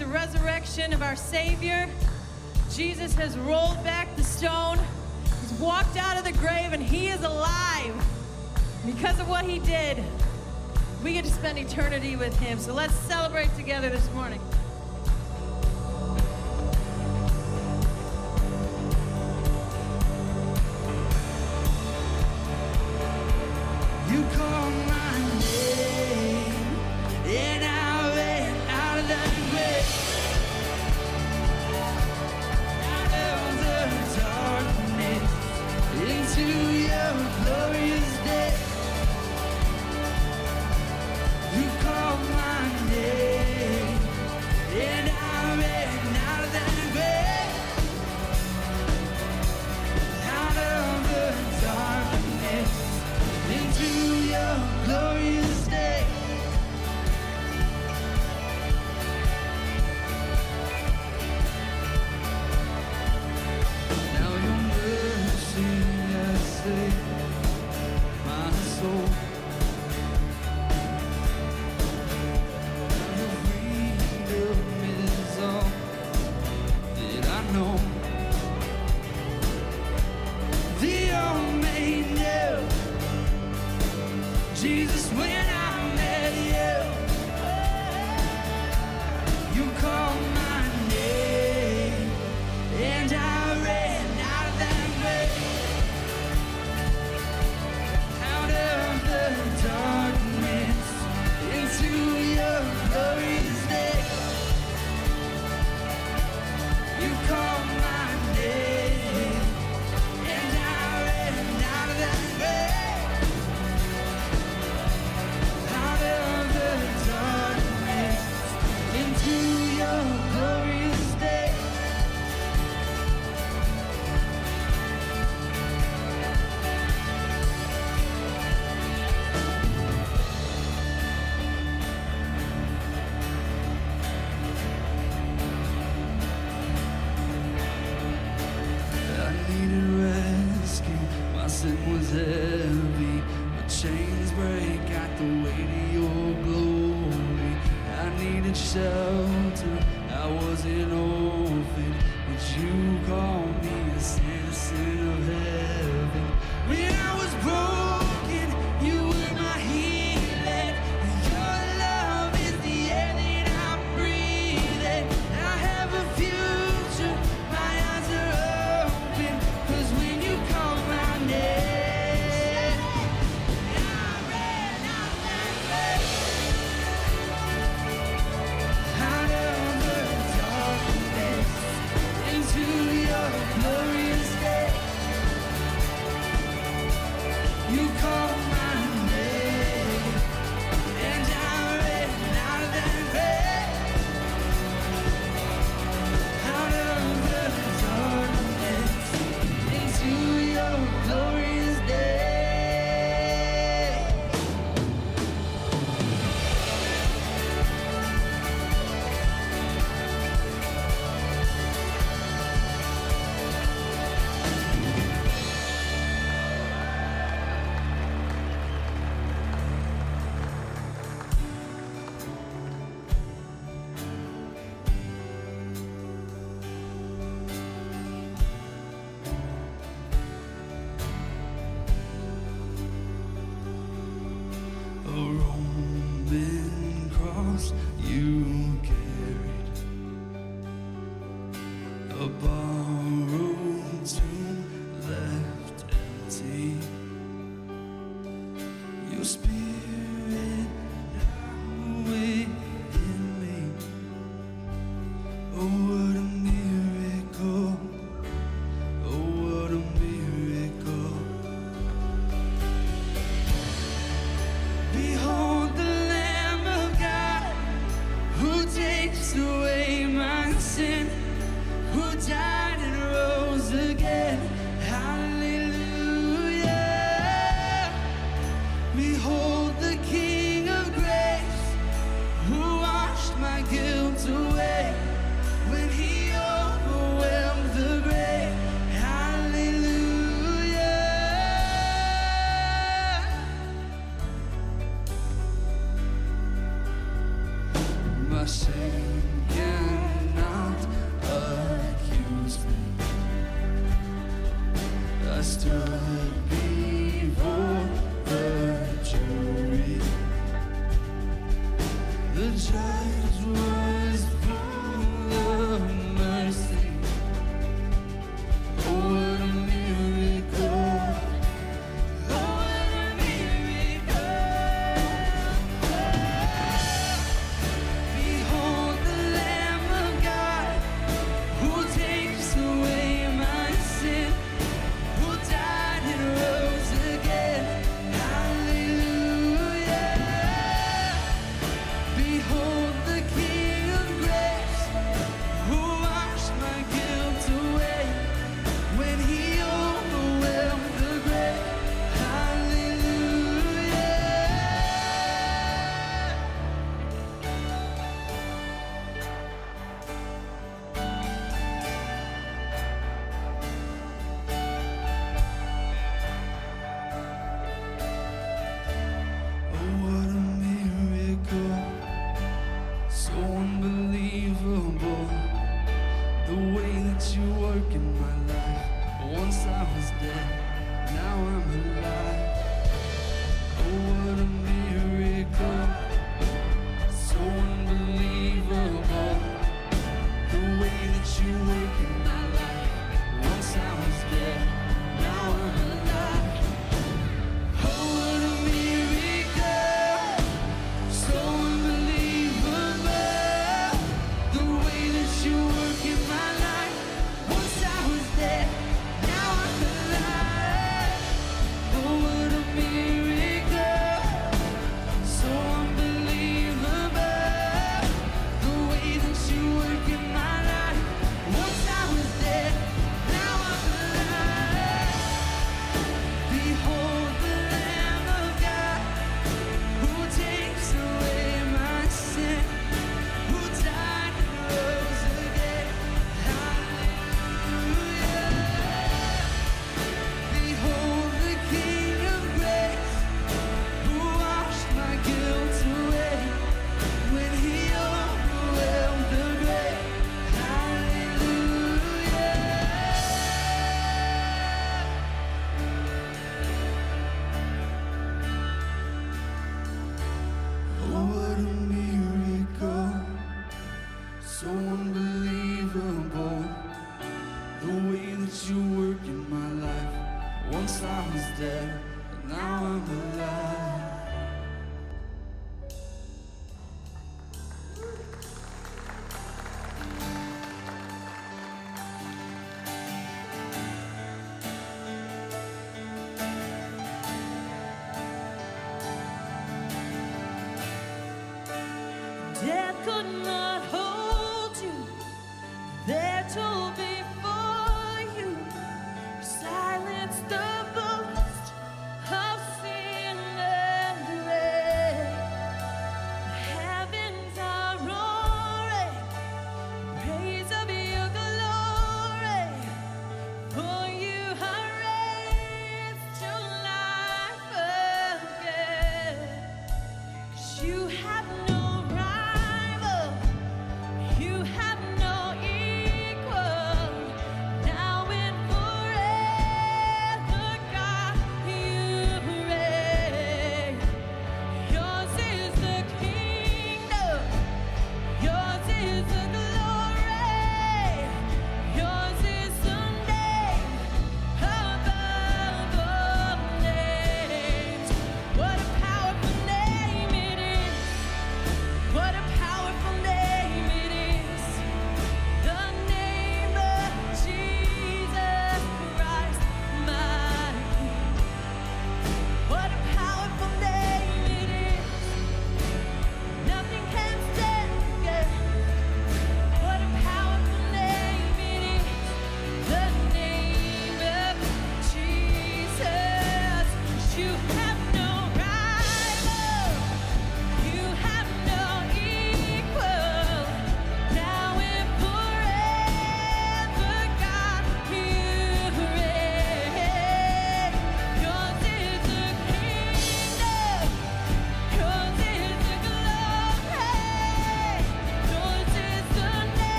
the resurrection of our Savior. Jesus has rolled back the stone, he's walked out of the grave, and he is alive. Because of what he did, we get to spend eternity with him. So let's celebrate together this morning. nothing was heavy. The chains break at the weight of your glory. I needed shelter, I was an orphan, but you called me a citizen of heaven. When I was broke. above.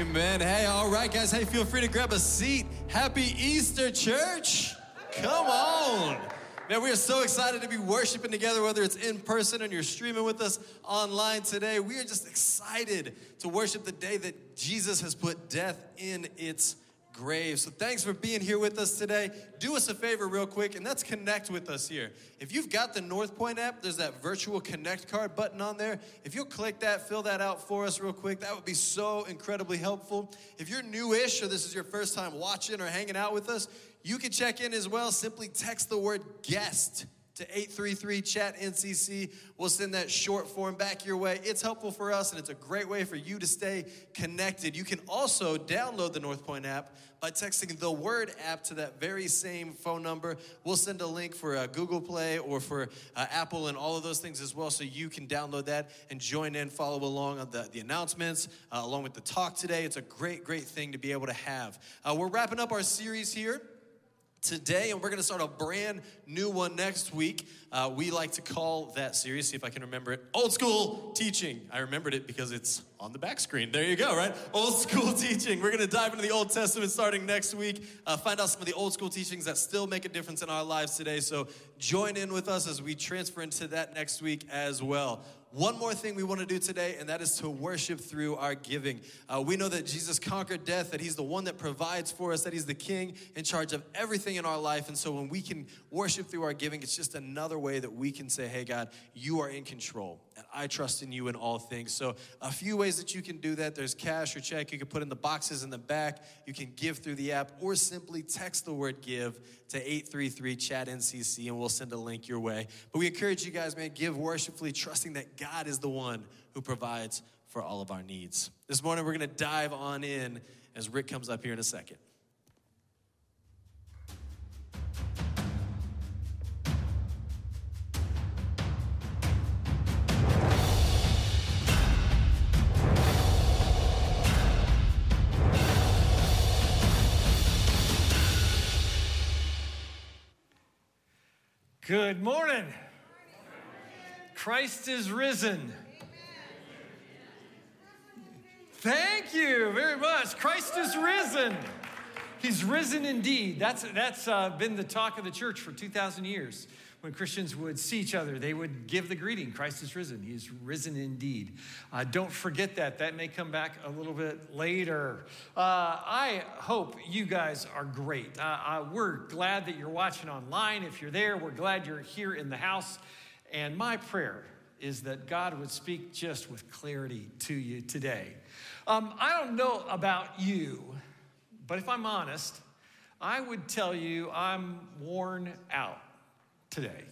Amen. Hey, all right, guys. Hey, feel free to grab a seat. Happy Easter, church. Come on. Man, we are so excited to be worshiping together, whether it's in person and you're streaming with us online today. We are just excited to worship the day that Jesus has put death in its grave. So thanks for being here with us today. Do us a favor, real quick, and that's connect with us here. If you've got the North Point app, there's that virtual connect card button on there. If you'll click that, fill that out for us real quick, that would be so incredibly helpful. If you're newish or this is your first time watching or hanging out with us, you can check in as well. Simply text the word guest to 833 chat NCC. We'll send that short form back your way. It's helpful for us and it's a great way for you to stay connected. You can also download the North Point app by texting the word app to that very same phone number. We'll send a link for uh, Google Play or for uh, Apple and all of those things as well so you can download that and join in, follow along on the, the announcements uh, along with the talk today. It's a great, great thing to be able to have. Uh, we're wrapping up our series here today, and we're going to start a brand new one next week. Uh, we like to call that series, see if I can remember it, Old School Teaching. I remembered it because it's on the back screen. There you go, right? Old School Teaching. We're going to dive into the Old Testament starting next week, uh, find out some of the old school teachings that still make a difference in our lives today. So join in with us as we transfer into that next week as well. One more thing we want to do today, and that is to worship through our giving. Uh, we know that Jesus conquered death, that He's the one that provides for us, that He's the King in charge of everything in our life. And so when we can worship through our giving, it's just another way that we can say, hey, God, you are in control. That I trust in you in all things. So, a few ways that you can do that there's cash or check. You can put in the boxes in the back. You can give through the app or simply text the word give to 833 chat NCC and we'll send a link your way. But we encourage you guys, man, give worshipfully, trusting that God is the one who provides for all of our needs. This morning, we're going to dive on in as Rick comes up here in a second. Good morning. Christ is risen. Thank you very much. Christ is risen. He's risen indeed. That's, that's uh, been the talk of the church for 2,000 years. When Christians would see each other, they would give the greeting Christ is risen. He is risen indeed. Uh, don't forget that. That may come back a little bit later. Uh, I hope you guys are great. Uh, uh, we're glad that you're watching online. If you're there, we're glad you're here in the house. And my prayer is that God would speak just with clarity to you today. Um, I don't know about you, but if I'm honest, I would tell you I'm worn out today.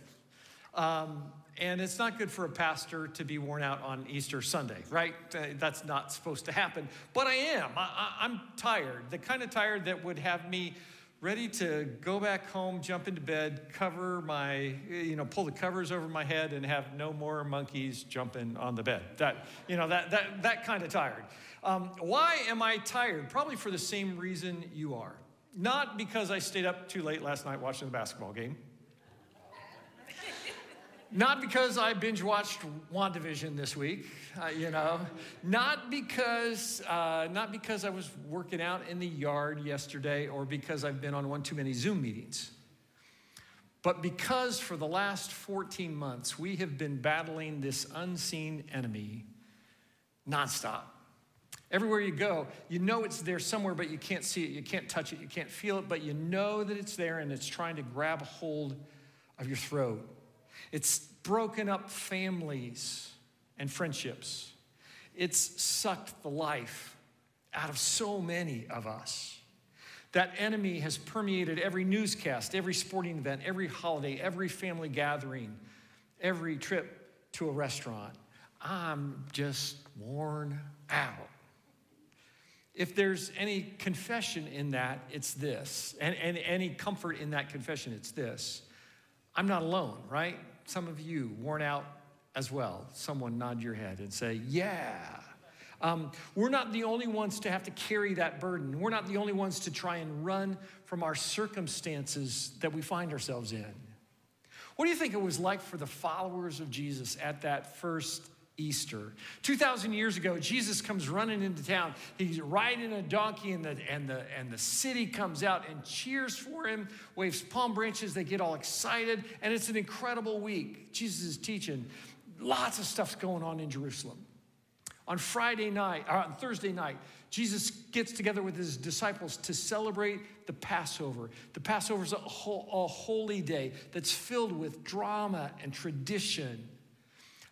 Um, and it's not good for a pastor to be worn out on Easter Sunday, right? Uh, that's not supposed to happen. But I am. I, am tired. The kind of tired that would have me ready to go back home, jump into bed, cover my, you know, pull the covers over my head and have no more monkeys jumping on the bed. That, you know, that, that, that kind of tired. Um, why am I tired? Probably for the same reason you are. Not because I stayed up too late last night watching the basketball game. Not because I binge watched WandaVision this week, uh, you know. Not because, uh, not because I was working out in the yard yesterday or because I've been on one too many Zoom meetings. But because for the last 14 months we have been battling this unseen enemy nonstop. Everywhere you go, you know it's there somewhere, but you can't see it, you can't touch it, you can't feel it, but you know that it's there and it's trying to grab hold of your throat. It's broken up families and friendships. It's sucked the life out of so many of us. That enemy has permeated every newscast, every sporting event, every holiday, every family gathering, every trip to a restaurant. I'm just worn out. If there's any confession in that, it's this. And, and any comfort in that confession, it's this. I'm not alone, right? some of you worn out as well. Someone nod your head and say, Yeah. Um, we're not the only ones to have to carry that burden. We're not the only ones to try and run from our circumstances that we find ourselves in. What do you think it was like for the followers of Jesus at that first Easter. 2,000 years ago, Jesus comes running into town. He's riding a donkey, and the, and, the, and the city comes out and cheers for him, waves palm branches. They get all excited, and it's an incredible week. Jesus is teaching. Lots of stuff's going on in Jerusalem. On Friday night, or on Thursday night, Jesus gets together with his disciples to celebrate the Passover. The Passover is a, a holy day that's filled with drama and tradition.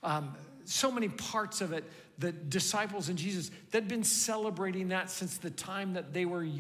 Um, so many parts of it, the disciples and Jesus, they'd been celebrating that since the time that they were young.